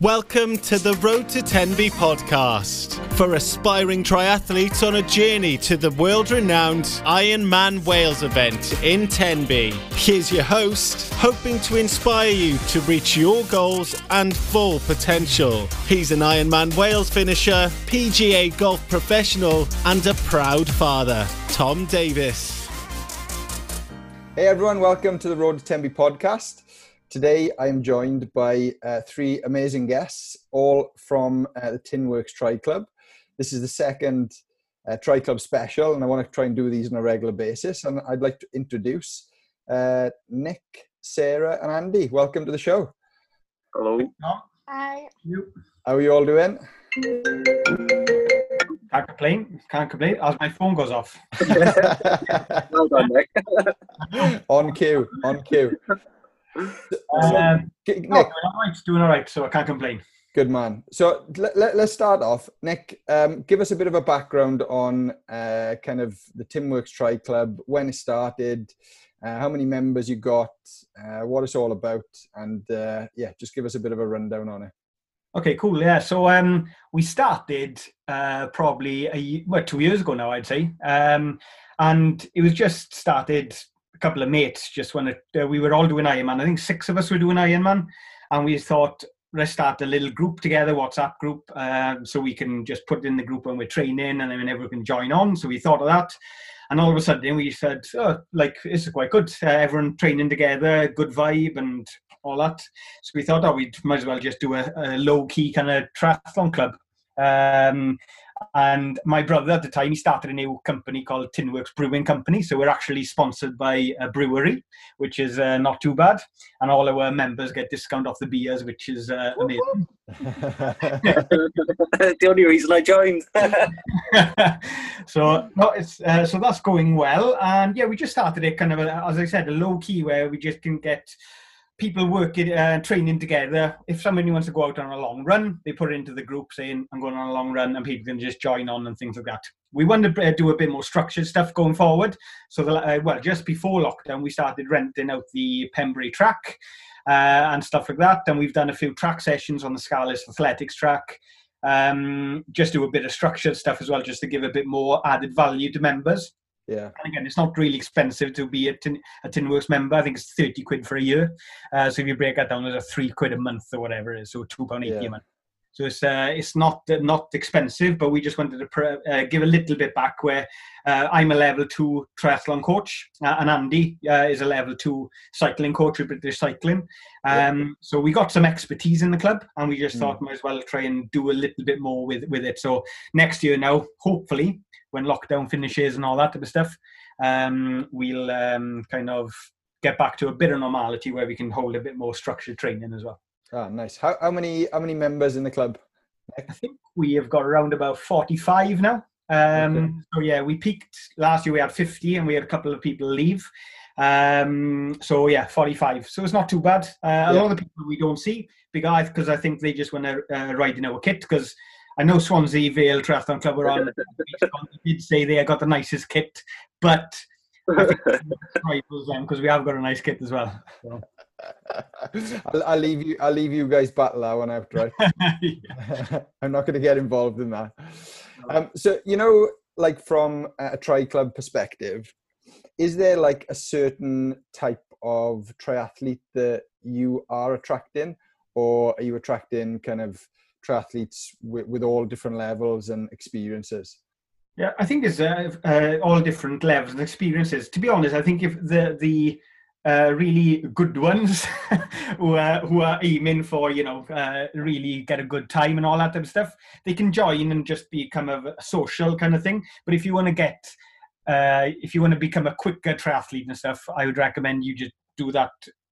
Welcome to the Road to Tenby podcast for aspiring triathletes on a journey to the world renowned Ironman Wales event in Tenby. Here's your host, hoping to inspire you to reach your goals and full potential. He's an Ironman Wales finisher, PGA golf professional, and a proud father, Tom Davis. Hey everyone, welcome to the Road to Tenby podcast. Today, I am joined by uh, three amazing guests, all from uh, the Tinworks Tri Club. This is the second uh, Tri Club special, and I want to try and do these on a regular basis. And I'd like to introduce uh, Nick, Sarah, and Andy. Welcome to the show. Hello. Hi. How are you all doing? Can't complain. Can't complain. As my phone goes off. Well done, Nick. on cue, on cue. Um, no, Nick, doing all right. Doing all right. So I can't complain. Good man. So let, let, us start off. Nick, um, give us a bit of a background on uh, kind of the Tinworks Tri Club, when it started, uh, how many members you got, uh, what it's all about, and uh, yeah, just give us a bit of a rundown on it. Okay, cool. Yeah. So um, we started uh, probably a, well, two years ago now, I'd say. Um, and it was just started a couple of mates just when it, uh, we were all doing Ironman. I think six of us were doing Ironman, and we thought let's start a little group together, WhatsApp group, um, so we can just put in the group when we're training, and then everyone can join on. So we thought of that. And all of a sudden, we said, oh, like, is quite good. Uh, everyone training together, good vibe, and all that. So we thought, oh, we might as well just do a, a low key kind of triathlon club. Um, and my brother at the time, he started a new company called Tinworks Brewing Company. So we're actually sponsored by a brewery, which is uh, not too bad. And all our members get discount off the beers, which is uh, amazing. the only reason I joined. so no, it's uh, so that's going well, and yeah, we just started it kind of a, as I said, a low key where we just can get people working uh, training together. If somebody wants to go out on a long run, they put it into the group saying I'm going on a long run, and people can just join on and things like that. We want to uh, do a bit more structured stuff going forward. So, the, uh, well, just before lockdown, we started renting out the Pembrey track uh, and stuff like that. And we've done a few track sessions on the Scarlett Athletics track. Um, just do a bit of structured stuff as well, just to give a bit more added value to members. Yeah, And again, it's not really expensive to be a, tin, a Tinworks member. I think it's 30 quid for a year. Uh, so if you break that down, it's a three quid a month or whatever it is, so £2.80 Yeah. a month. So it's uh, it's not not expensive, but we just wanted to pr- uh, give a little bit back. Where uh, I'm a level two triathlon coach, uh, and Andy uh, is a level two cycling coach with British Cycling. Um, So we got some expertise in the club, and we just Mm. thought might as well try and do a little bit more with with it. So next year now, hopefully, when lockdown finishes and all that type of stuff, um, we'll um, kind of get back to a bit of normality where we can hold a bit more structured training as well. Ah, nice. How, how many how many members in the club? I think we have got around about 45 now. Um, So yeah, we peaked last year. We had 50, and we had a couple of people leave. Um, so yeah, 45. So it's not too bad. Uh, A lot of the people we don't see because because I think they just want to uh, ride in our kit. Because I know Swansea Vale Triathlon Club were on. they did say they got the nicest kit, but because we have got a nice kit as well. So, I'll, I'll leave you. I'll leave you guys battle that one out, right? I'm not going to get involved in that. Um, so you know, like from a tri club perspective, is there like a certain type of triathlete that you are attracting, or are you attracting kind of triathletes with, with all different levels and experiences? Yeah, I think it's uh, uh, all different levels and experiences. To be honest, I think if the the uh, really good ones who are who are aiming for you know uh, really get a good time and all that type of stuff, they can join and just become a, a social kind of thing. But if you want to get uh, if you want to become a quicker triathlete and stuff, I would recommend you just do that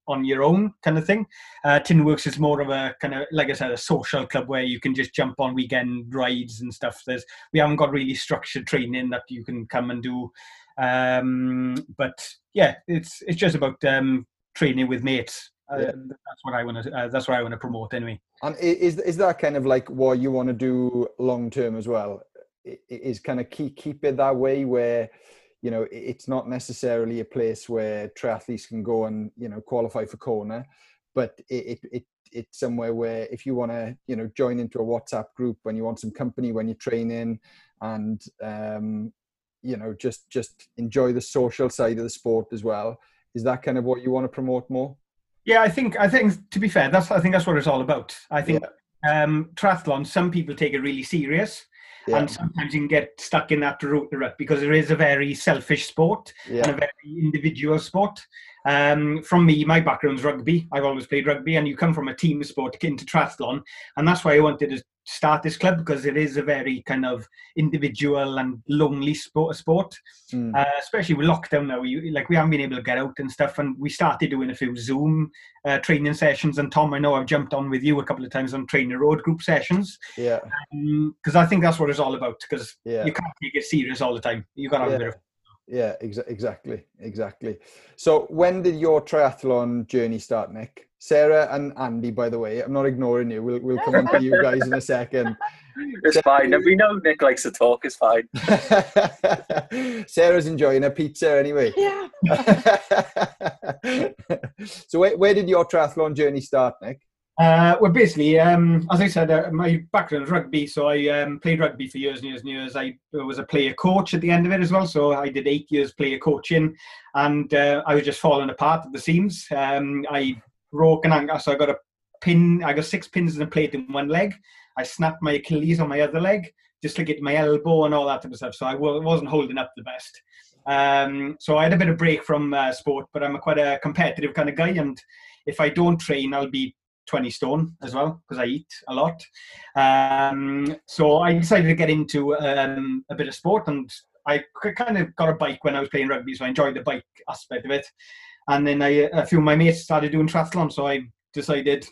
on your own kind of thing. Uh, Tinworks is more of a kind of, like I said, a social club where you can just jump on weekend rides and stuff. There's we haven't got really structured training that you can come and do. Um, but yeah, it's it's just about um, training with mates. Uh, Yeah. That's what I want to. Uh, that's what I want to promote anyway. And is is that kind of like what you want to do long term as well? Is kind of keep keep it that way where you know it's not necessarily a place where triathletes can go and you know qualify for Kona, but it, it, it it's somewhere where if you want to you know join into a whatsapp group when you want some company when you're training and um, you know just just enjoy the social side of the sport as well is that kind of what you want to promote more yeah i think i think to be fair that's i think that's what it's all about i think yeah. um triathlon some people take it really serious yeah. and sometimes you can get stuck in that route because it is a very selfish sport yeah. and a very individual sport um, from me, my background's rugby. I've always played rugby, and you come from a team sport into triathlon, and that's why I wanted to start this club because it is a very kind of individual and lonely sport. sport. Mm. Uh, especially with lockdown now, you, like we haven't been able to get out and stuff, and we started doing a few Zoom uh, training sessions. And Tom, I know I've jumped on with you a couple of times on training road group sessions. Yeah, because um, I think that's what it's all about. Because yeah. you can't take it serious all the time. You got to have yeah. a bit of yeah, ex- exactly, exactly. So, when did your triathlon journey start, Nick? Sarah and Andy, by the way, I'm not ignoring you. We'll we'll come on to you guys in a second. It's Sarah, fine. We know Nick likes to talk. It's fine. Sarah's enjoying her pizza anyway. Yeah. so, where, where did your triathlon journey start, Nick? Uh, well, basically, um, as I said, uh, my background is rugby, so I um, played rugby for years and years and years. I was a player coach at the end of it as well, so I did eight years player coaching, and uh, I was just falling apart at the seams. Um, I broke an ankle, so I got a pin. I got six pins in a plate in one leg. I snapped my Achilles on my other leg, just like it my elbow and all that type of stuff. So I w- wasn't holding up the best. Um, so I had a bit of break from uh, sport, but I'm a quite a competitive kind of guy, and if I don't train, I'll be 20 stone as well because I eat a lot. Um, so I decided to get into um, a bit of sport and I kind of got a bike when I was playing rugby, so I enjoyed the bike aspect of it. And then I, a few of my mates started doing triathlon, so I decided,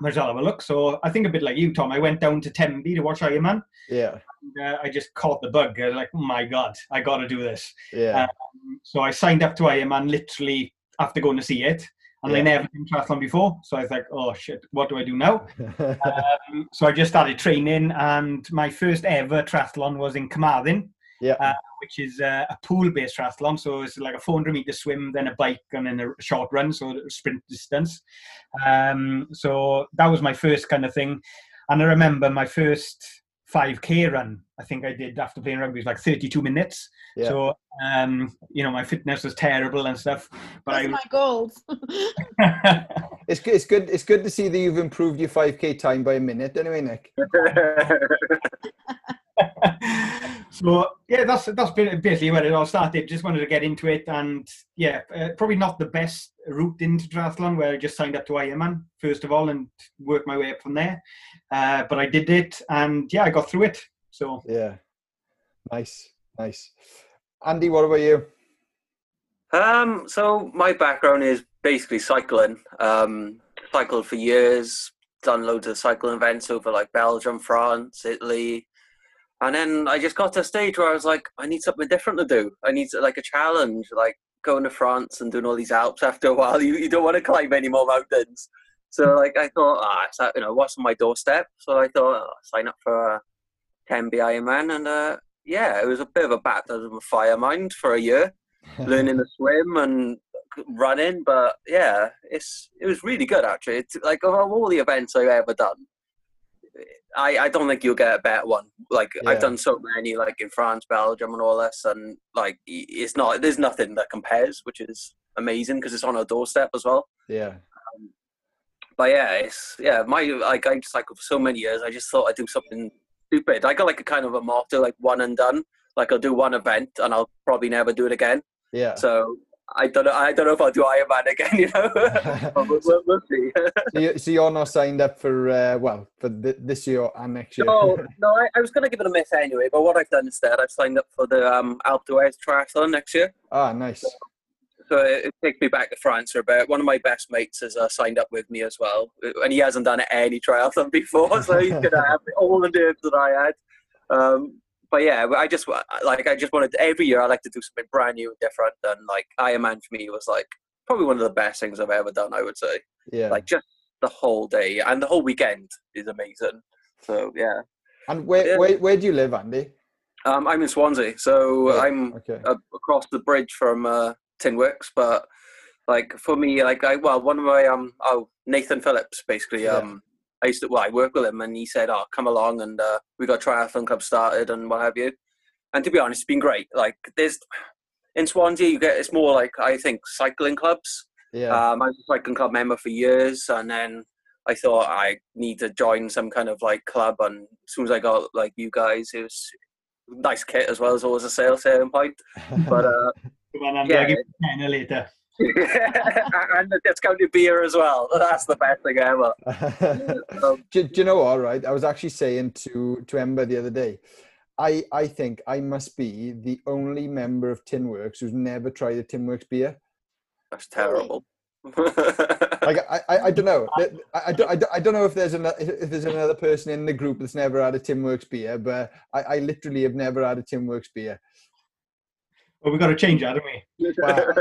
let's have a look. So I think a bit like you, Tom, I went down to Tenby to watch Ironman. Yeah. And, uh, I just caught the bug. I was like, oh my God, I got to do this. Yeah. Um, so I signed up to Ironman literally after going to see it and yeah. I never done triathlon before. So I was like, oh shit, what do I do now? um, so I just started training, and my first ever triathlon was in Carmarthen, yeah. Uh, which is uh, a pool-based triathlon. So it's like a 400 meter swim, then a bike, and then a short run, so sprint distance. Um, so that was my first kind of thing, and I remember my first 5k run. I think i did after playing rugby was like 32 minutes. Yeah. so um you know my fitness was terrible and stuff but That's i my goals it's good it's good it's good to see that you've improved your 5k time by a minute anyway nick so yeah, that's that's basically where it all started. Just wanted to get into it, and yeah, uh, probably not the best route into triathlon, where I just signed up to Ironman first of all and worked my way up from there. Uh, but I did it, and yeah, I got through it. So yeah, nice, nice. Andy, what about you? Um, so my background is basically cycling. Um, cycled for years, done loads of cycling events over like Belgium, France, Italy, and then I just got to a stage where I was like, I need something different to do. I need like a challenge, like going to France and doing all these Alps. After a while, you, you don't want to climb any more mountains. So like I thought, ah, it's that, you know, what's on my doorstep? So I thought, oh, sign up for a Tenby Ironman, and uh, yeah, it was a bit of a baptism of fire mind for a year, learning to swim and running. But yeah, it's it was really good actually. It's like of all the events I've ever done, I, I don't think you'll get a better one. Like yeah. I've done so many, like in France, Belgium, and all this, and like it's not. There's nothing that compares, which is amazing because it's on our doorstep as well. Yeah. Um, but yeah, it's yeah. My like I've cycled for so many years. I just thought I'd do something stupid. I got like a kind of a motto, like one and done. Like I'll do one event and I'll probably never do it again. Yeah. So I don't know. I don't know if I'll do Ironman again. You know, we'll, we'll, see. so, you, so you're not signed up for uh, well for this year and next year. No, no. I, I was going to give it a miss anyway. But what I've done instead, I've signed up for the um, Alpe d'Huez triathlon next year. Ah, nice. So, so it, it, takes me back to France for a bit. One of my best mates has uh, signed up with me as well, and he hasn't done any triathlon before, so he's going to have all the nerves that I had. Um, but yeah, I just like I just wanted every year I like to do something brand new and different, and like Ironman for me was like probably one of the best things I've ever done. I would say, yeah, like just the whole day and the whole weekend is amazing. So yeah. And where yeah. where, where do you live, Andy? Um, I'm in Swansea, so yeah. I'm okay. across the bridge from uh, Tinworks. But like for me, like I well, one of my um oh Nathan Phillips, basically. Um, I used to well, I work with him, and he said, "Oh, come along, and uh, we got triathlon club started, and what have you." And to be honest, it's been great. Like there's in Swansea, you get it's more like I think cycling clubs. Yeah. Um, I was a cycling club member for years, and then I thought I need to join some kind of like club. And as soon as I got like you guys, it was nice kit as well as always a sales selling point. But uh, yeah. later. and the discounted beer as well. That's the best thing ever. um, do, do, you know what? Right, I was actually saying to to Ember the other day. I I think I must be the only member of Tinworks who's never tried a Tinworks beer. That's terrible. like I, I, I don't know. I, I, don't, I don't know if there's another if there's another person in the group that's never had a Tinworks beer, but I, I literally have never had a Tinworks beer. Well, we've got to change that, haven't we? Well,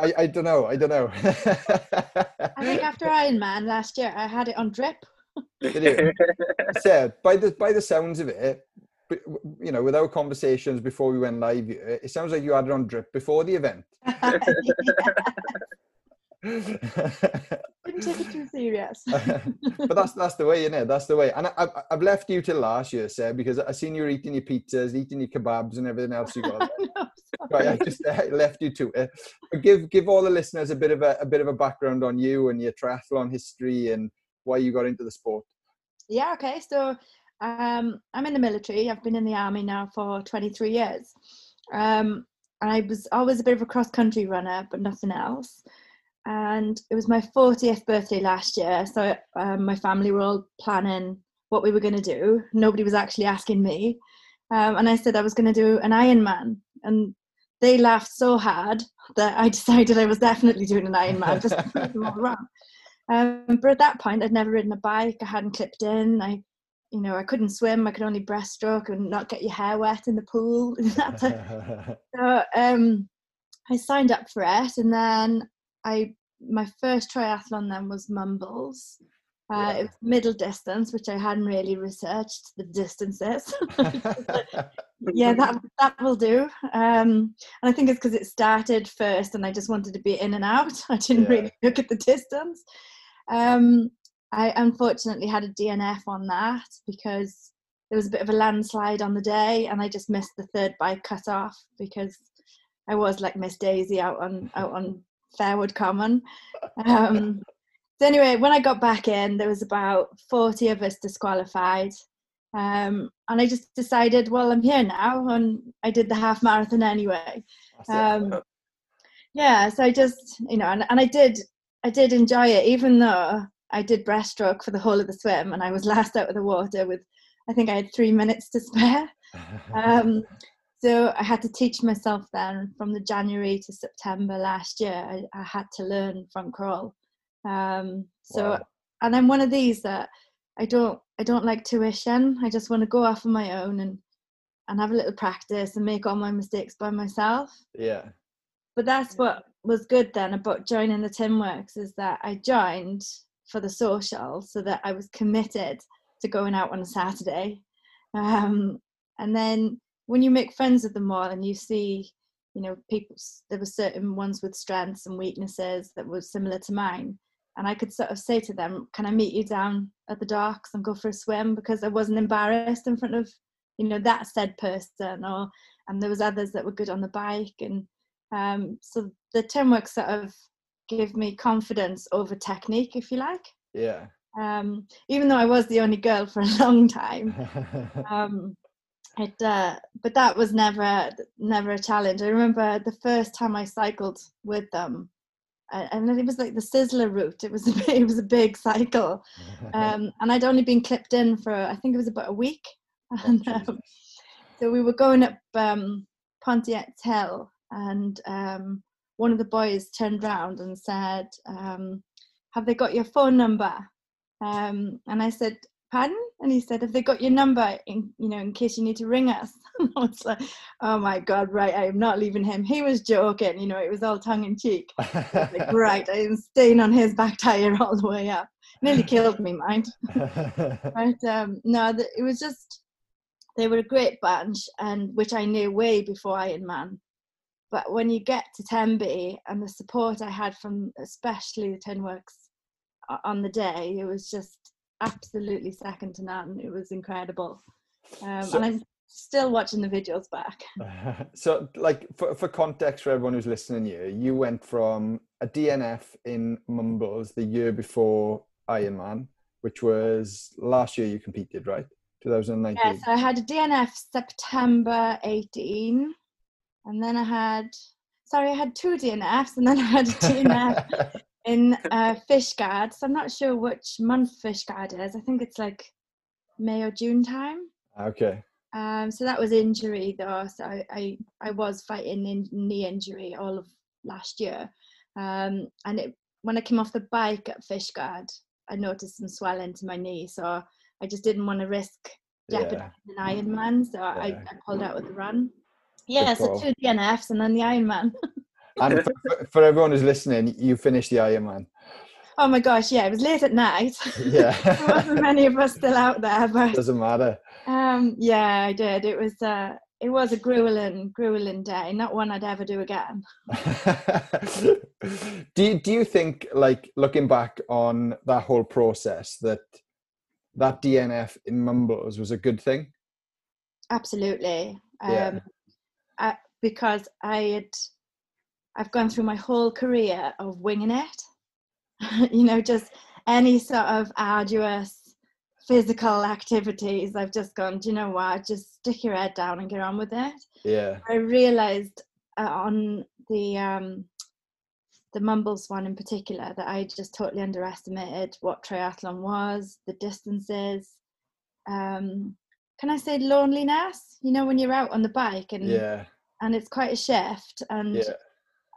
I, I, I, don't know. I don't know. I think after Iron Man last year, I had it on drip. Said by the by the sounds of it, you know, with our conversations before we went live, it sounds like you had it on drip before the event. Didn't take it too serious. but that's that's the way, isn't it? That's the way. And I, have left you till last year, Seb, because I seen you eating your pizzas, eating your kebabs, and everything else you got. no, right, I just uh, left you to it. But give give all the listeners a bit of a, a bit of a background on you and your triathlon history and why you got into the sport. Yeah. Okay. So um, I'm in the military. I've been in the army now for 23 years. Um, I was always a bit of a cross country runner, but nothing else and it was my 40th birthday last year so um, my family were all planning what we were going to do. Nobody was actually asking me. Um, and i said i was going to do an ironman and they laughed so hard that i decided i was definitely doing an ironman just to prove them all wrong um, but at that point i'd never ridden a bike i hadn't clipped in i you know i couldn't swim i could only breaststroke and not get your hair wet in the pool. So um, I signed up for it, and then I my first triathlon then was Mumbles. Uh, yeah. It was middle distance, which I hadn't really researched the distances. yeah, that that will do. Um, and I think it's because it started first, and I just wanted to be in and out. I didn't yeah. really look at the distance. Um, I unfortunately had a DNF on that because there was a bit of a landslide on the day, and I just missed the third bike cut off because I was like Miss Daisy out on out on Fairwood Common. Um, so anyway, when I got back in, there was about 40 of us disqualified. Um, and I just decided, well, I'm here now, and I did the half marathon anyway. Um, yeah, so I just, you know, and, and I did, I did enjoy it, even though I did breaststroke for the whole of the swim, and I was last out of the water with, I think I had three minutes to spare. Um, so I had to teach myself then from the January to September last year. I, I had to learn front crawl. Um, so wow. and I'm one of these that I don't I don't like tuition. I just want to go off on my own and and have a little practice and make all my mistakes by myself. Yeah. But that's what was good then about joining the Tinworks is that I joined for the social so that I was committed to going out on a Saturday. Um, and then when you make friends with them all and you see you know people there were certain ones with strengths and weaknesses that were similar to mine and i could sort of say to them can i meet you down at the docks and go for a swim? Because i wasn't embarrassed in front of you know that said person or and there was others that were good on the bike and um, so the Tinworks sort of give me confidence over technique if you like. Yeah. Um, even though i was the only girl for a long time. Um, it uh, but that was never never a challenge. I remember the first time i cycled with them and it was like the sizzler route. It was a big, it was a big cycle. Um, and i'd only been clipped in for i think it was about a week. And, um, so we were going up um, pontiac hill and um, one of the boys turned round and said um, have they got your phone number? Um, and i said pardon? And he said, have they got your number in, you know, in case you need to ring us? I was like, oh my God, right, I am not leaving him. He was joking, you know, it was all tongue in cheek. like, right, I am staying on his back tire all the way up. Nearly killed me, mind. but um, no, the, it was just, they were a great bunch, and which I knew way before Ironman. But when you get to Tenby and the support I had from especially the Tinworks on the day. It was just absolutely second to none. It was incredible. Um, so, and I'm still watching the videos back. so, like for, for context for everyone who's listening here, you went from a DNF in Mumbles the year before Ironman, which was last year you competed, right? 2019. Yes, I had a DNF September 18, and then I had sorry, I had two DNFs, and then I had a DNF in uh, Fishguard. So I'm not sure which month Fishguard is. I think it's like May or June time. Okay. Um, so that was injury though. So I, I, I was fighting in knee injury all of last year. Um, and it, when I came off the bike at Fishguard, I noticed some swelling to my knee. So I just didn't want to risk jeopardizing yeah. an Ironman. So yeah. I, I pulled out with the run. Yeah, so two DNFs and then the Ironman. and for, for, everyone who's listening, you finished the Ironman. Oh my gosh, yeah, it was late at night. Yeah. there wasn't many of us still out there, but doesn't matter. Um, yeah, I did. It was uh it was a grueling, grueling day. Not one I'd ever do again. do you, do you think, like looking back on that whole process, that that DNF in Mumbles was a good thing? Absolutely. Um, yeah. I, because I had I've gone through my whole career of winging it. you know, just any sort of arduous physical activities. I've just gone, do you know what? Just stick your head down and get on with it. Yeah. I realized uh, on the um, the Mumbles one in particular that I just totally underestimated what triathlon was, the distances. Um, can I say loneliness? You know, when you're out on the bike and yeah, and it's quite a shift and. Yeah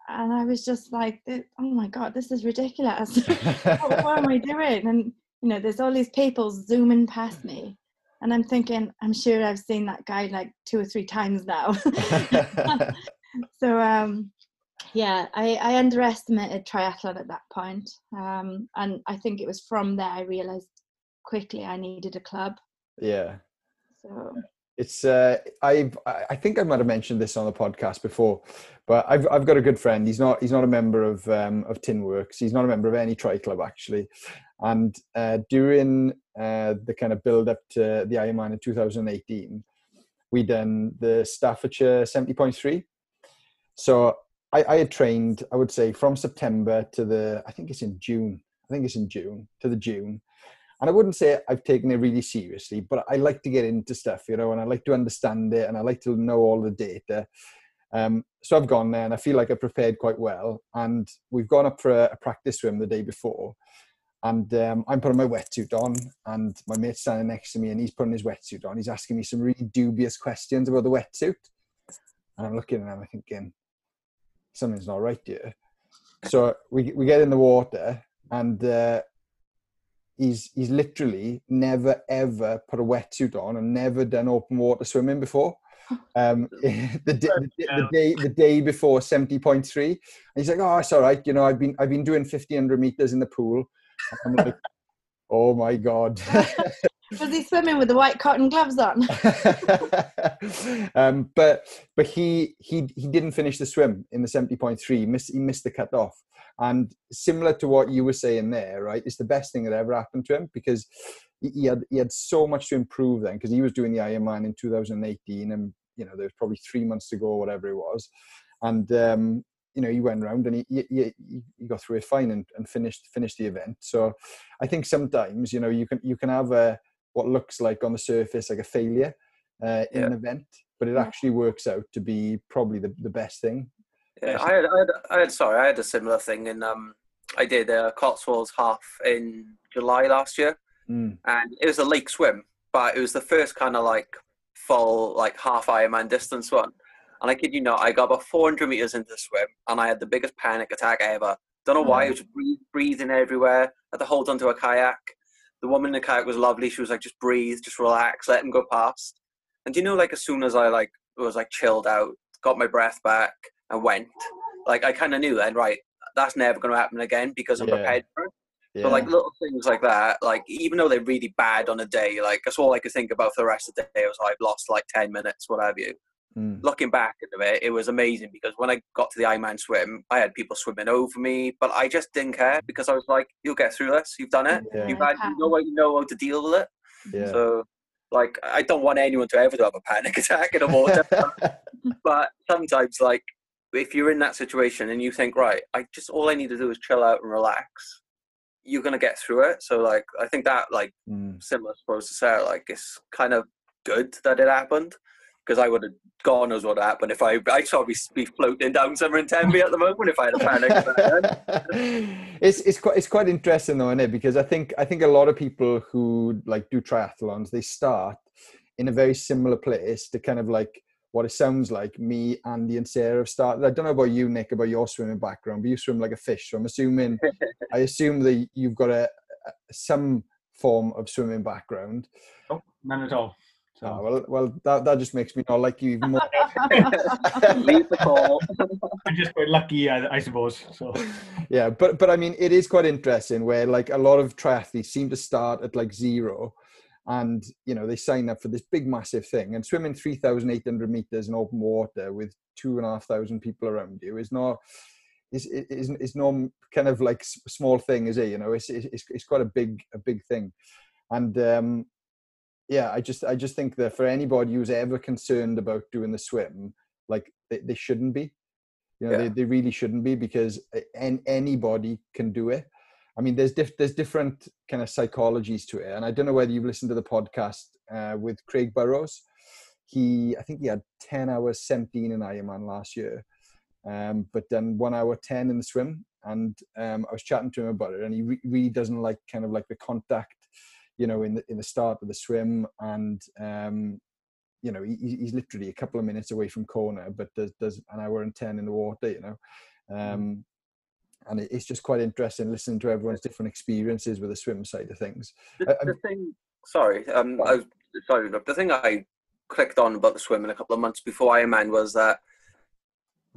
and I was just like, oh my god, this is ridiculous. what, what, am I doing? And you know, there's all these people zooming past me, and I'm thinking, I'm sure I've seen that guy like two or three times now. so um, yeah, I, I underestimated triathlon at that point, um, and I think it was from there I realized quickly I needed a club. Yeah. So it's uh, I've I think I might have mentioned this on the podcast before, but I've I've got a good friend. He's not he's not a member of um, of Tinworks. He's not a member of any tri club actually. And uh, during uh, the kind of build up to the Ironman in 2018, we done the Staffordshire 70.3. So I, I had trained, I would say, from September to the I think it's in June. I think it's in June to the June and I wouldn't say I've taken it really seriously, but I like to get into stuff, you know, and I like to understand it and I like to know all the data. Um, so I've gone there and I feel like I prepared quite well. And we've gone up for a, a practice swim the day before. And um, I'm putting my wetsuit on, and my mate's standing next to me, and he's putting his wetsuit on. He's asking me some really dubious questions about the wetsuit. And I'm looking at him, I'm thinking, something's not right here. So we, we get in the water, and uh, he's he's literally never ever put a wetsuit on and never done open water swimming before. Um, the, the, the, day the day before seventy point three, and he's like, "Oh, it's all right. You know, I've been I've been doing fifteen hundred meters in the pool." I'm like, "Oh my god." Was he swimming with the white cotton gloves on? um, but but he he he didn't finish the swim in the seventy point three. He missed he missed the cut off. And similar to what you were saying there, right? It's the best thing that ever happened to him because he had he had so much to improve then because he was doing the Ironman in 2018 and you know there was probably three months to go or whatever it was, and um, you know he went around and he he, he got through it fine and, and finished finished the event. So I think sometimes you know you can you can have a what looks like on the surface like a failure uh, in yeah. an event, but it actually works out to be probably the, the best thing yeah, I had, I had, I had, sorry, I had a similar thing in, um, I did a Cotswolds half in July last year, mm. and it was a lake swim, but it was the first kind of like full, like half Ironman distance one. And I kid you not, I got about 400 meters into the swim, and I had the biggest panic attack ever. Don't know why, I was breathing everywhere. I had to hold onto a kayak. The woman in the kayak was lovely. She was like, just breathe, just relax, let him go past. And you know, like as soon as I like was like chilled out, got my breath back, and went, like I kind of knew then, right, that's never going to happen again because I'm yeah. prepared for it. Yeah. But like little things like that, like even though they're really bad on a day, like that's all I could think about for the rest of the day. I was like, I've lost like ten minutes, what have you. mm. looking back at it, it was amazing because when I got to the Ironman swim, I had people swimming over me, but I just didn't care because I was like, "You'll get through this. You've done it. Yeah. You've had, you know, you know how to deal with it." Yeah. So, like, I don't want anyone to ever have a panic attack in the water, but sometimes, like, if you're in that situation and you think, right, I just all I need to do is chill out and relax, you're gonna get through it. So like I think that like mm. similar I suppose to Sarah, like it's kind of good that it happened because I would have God knows what happened if I I saw me be floating down somewhere in Tenby at the moment if I had a panic. it's it's quite it's quite interesting though, isn't it? Because I think I think a lot of people who like do triathlons they start in a very similar place to kind of like what it sounds like me, Andy, and Sarah have started. I don't know about you, Nick, about your swimming background, but you swim like a fish. So I'm assuming, I assume that you've got a, a some form of swimming background. Oh, none at all. So. Oh, well, well, that, that just makes me not like you even more. Leave the call. I'm just quite lucky, I, I suppose. So. Yeah, but but I mean, it is quite interesting where like a lot of triathletes seem to start at like zero, and you know they sign up for this big massive thing and swimming 3800 meters in open water with two and a half thousand people around you is not is is is no kind of like small thing is it? You know it's it's, it's quite a big a big thing. And um yeah i just i just think that for anybody who's ever concerned about doing the swim like they, they shouldn't be. You know yeah. they, they really shouldn't be because anybody can do it I mean, there's diff- there's different kind of psychologies to it, and I don't know whether you've listened to the podcast uh, with Craig Burrows. He, I think he had ten hours seventeen in Ironman last year, um, but then one hour ten in the swim. And um, I was chatting to him about it, and he re- really doesn't like kind of like the contact, you know, in the in the start of the swim, and um, you know, he, he's literally a couple of minutes away from Kona, but does does an hour and ten in the water, you know. Mm. Um, and it's just quite interesting listening to everyone's different experiences with the swim side of things. The, the thing, sorry, um, I, sorry, the thing I clicked on about the swimming a couple of months before Ironman was that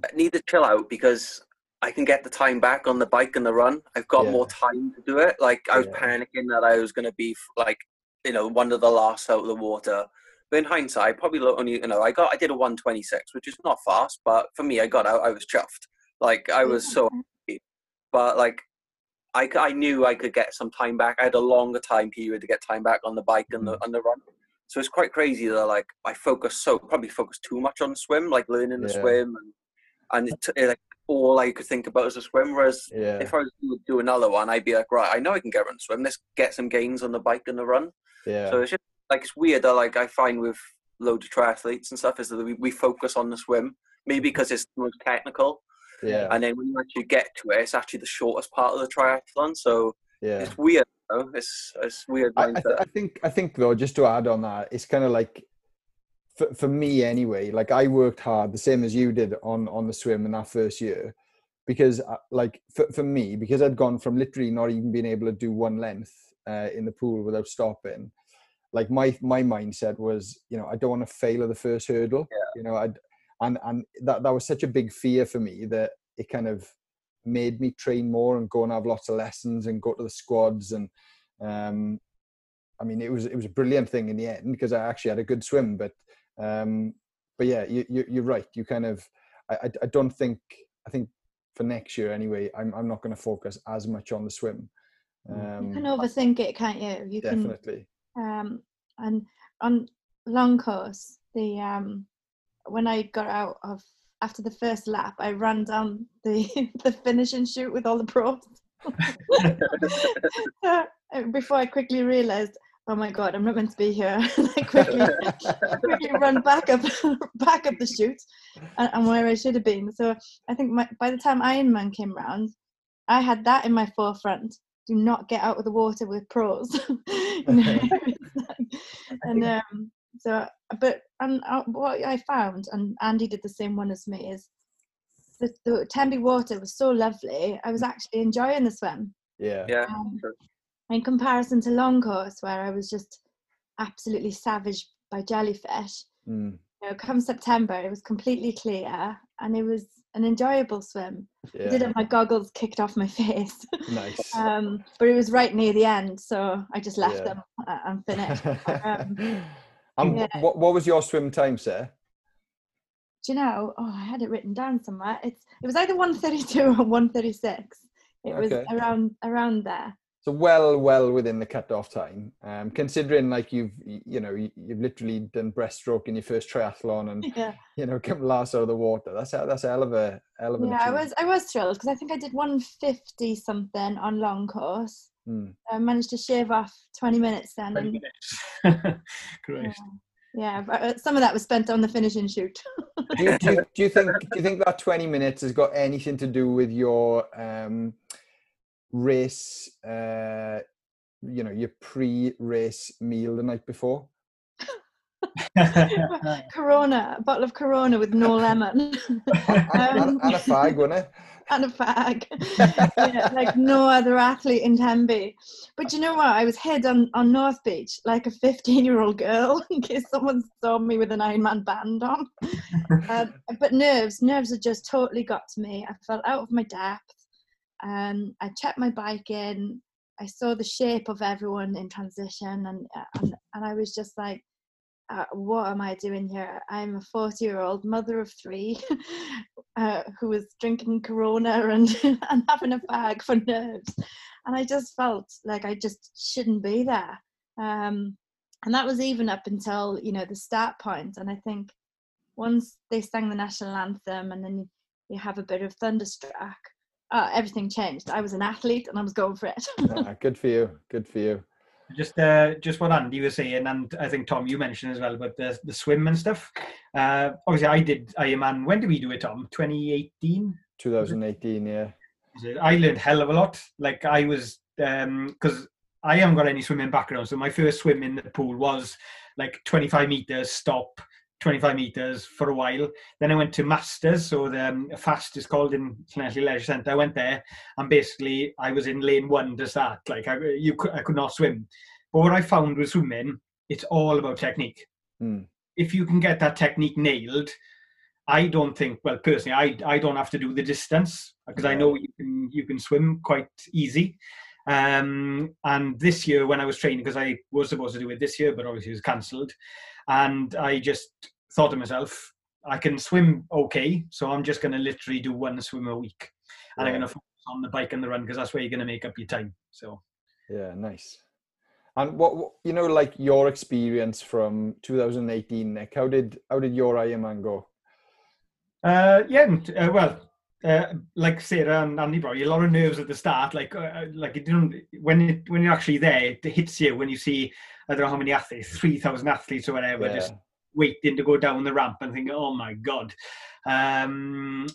I need to chill out because I can get the time back on the bike and the run. I've got yeah. more time to do it. Like I was yeah. panicking that I was going to be like, you know, one of the last out of the water. But in hindsight, probably only, you know, I got, I did a 126, which is not fast, but for me, I got out, I was chuffed. Like I was so but like I, I knew I could get some time back. I had a longer time period to get time back on the bike and the mm. on the run. So it's quite crazy that like I focus so probably focus too much on the swim, like learning the yeah. swim and and it, like all I could think about was a swim. Whereas yeah. if I was to do another one, I'd be like, right, I know I can get run swim. Let's get some gains on the bike and the run. Yeah. So it's just like it's weird that like I find with loads of triathletes and stuff is that we, we focus on the swim maybe because it's the most technical yeah. And then when you actually get to it, it's actually the shortest part of the triathlon. So yeah. it's weird. Though. It's it's weird. I, I, th- I, think I think though, just to add on that, it's kind of like for, for me anyway. Like I worked hard, the same as you did on on the swim in that first year, because uh, like for, for me, because I'd gone from literally not even being able to do one length uh, in the pool without stopping. Like my my mindset was, you know, I don't want to fail at the first hurdle. Yeah. You know, I and and that that was such a big fear for me that it kind of made me train more and go and have lots of lessons and go to the squads and um I mean it was it was a brilliant thing in the end because I actually had a good swim but um but yeah you, you you're right. You kind of I I don't think I think for next year anyway I'm I'm not going to focus as much on the swim. Um, you can overthink it can't you? You definitely. can, um and on long course the um when I got out of after the first lap, I ran down the the finishing chute with all the pros. Before I quickly realised, oh my god, I'm not meant to be here. I quickly quickly run back up back up the chute and, and, where I should have been. So I think my, by the time Ironman came round, I had that in my forefront. Do not get out of the water with pros. and um, so, but and uh, what I found, and Andy did the same one as me, is the, the Tenby water was so lovely. I was actually enjoying the swim. Yeah. Yeah. Um, in comparison to long course, where I was just absolutely savaged by jellyfish. Mm. You know, come September, it was completely clear, and it was an enjoyable swim. Yeah. I did have my goggles kicked off my face. Nice. um, but it was right near the end, so I just left yeah. them uh, and finished. um, and yeah. what, what was your swim time, sir? do you know? Oh, I had it written down somewhere. It's it was either 132 or 136. It was Okay. around around there. So well, well within the cut-off time. Um, considering like you've, you know, you- you've literally done breaststroke in your first triathlon, and Yeah, you know, come last out of the water. That's a, that's a hell of a hell of an yeah. I was I was thrilled because I think I did 150 something on long course. Mm. I managed to shave off 20 minutes then. 20 minutes. Great. yeah, but uh, some of that was spent on the finishing chute. do, you, do, you, do you think do you think that 20 minutes has got anything to do with your um race uh you know your pre-race meal the night before Corona, a bottle of Corona with no lemon. and, and, and a fag wasn't it and of fag. yeah, like no other athlete in Tenby. But you know what? I was hid on, on North Beach like a 15 year old girl in case someone saw me with an Iron Man band on. Um, but nerves, nerves had just totally got to me. I felt out of my depth. Um, I checked my bike in. I saw the shape of everyone in transition, and and, and I was just like, uh, what am I doing here? I'm a 40 year old mother of three uh, who was drinking Corona and, and having a bag for nerves. And I just felt like I just shouldn't be there. Um, and that was even up until, you know, the start point. And I think once they sang the national anthem and then you have a bit of thunderstruck, uh, everything changed. I was an athlete and I was going for it. Ah, good for you good for you just uh, just what Andy was saying, and I think Tom, you mentioned as well about the the swim and stuff. Uh, obviously, I did Ironman. When did we do it, Tom? 2018. 2018 yeah I learned hell of a lot. Like I was, because I haven't got any swimming background, so my first swim in the pool was like 25 meters, stop, 25 meters for a while. Then I went to Masters, so the um, fast is called in Llanelli Leisure Centre. I went there, and basically I was in lane one to start. Like I, you could, I could not swim. But what I found with swimming, it's all about technique. Hmm. If you can get that technique nailed, I don't think. Well, personally, I I don't have to do the distance because I know you can you can swim quite easy. Um, and this year when I was training, because I was supposed to do it this year, but obviously it was cancelled, and I just thought to myself, I can swim okay, so I'm just going to literally do one swim a week, and I'm going to focus on the bike and the run because that's where you're going to make up your time. So Yeah, nice. And what what- you know, like your experience from 2018, Nick? How did how did your Ironman go? Uh, yeah, uh, well, uh, like Sarah and Andy, probably a lot of nerves at the start. Like, uh, like it didn't when it, when you're actually there, it hits you when you see I don't know how many athletes, three thousand athletes or whatever, Yeah. just waiting to go down the ramp and thinking, oh my god. Um,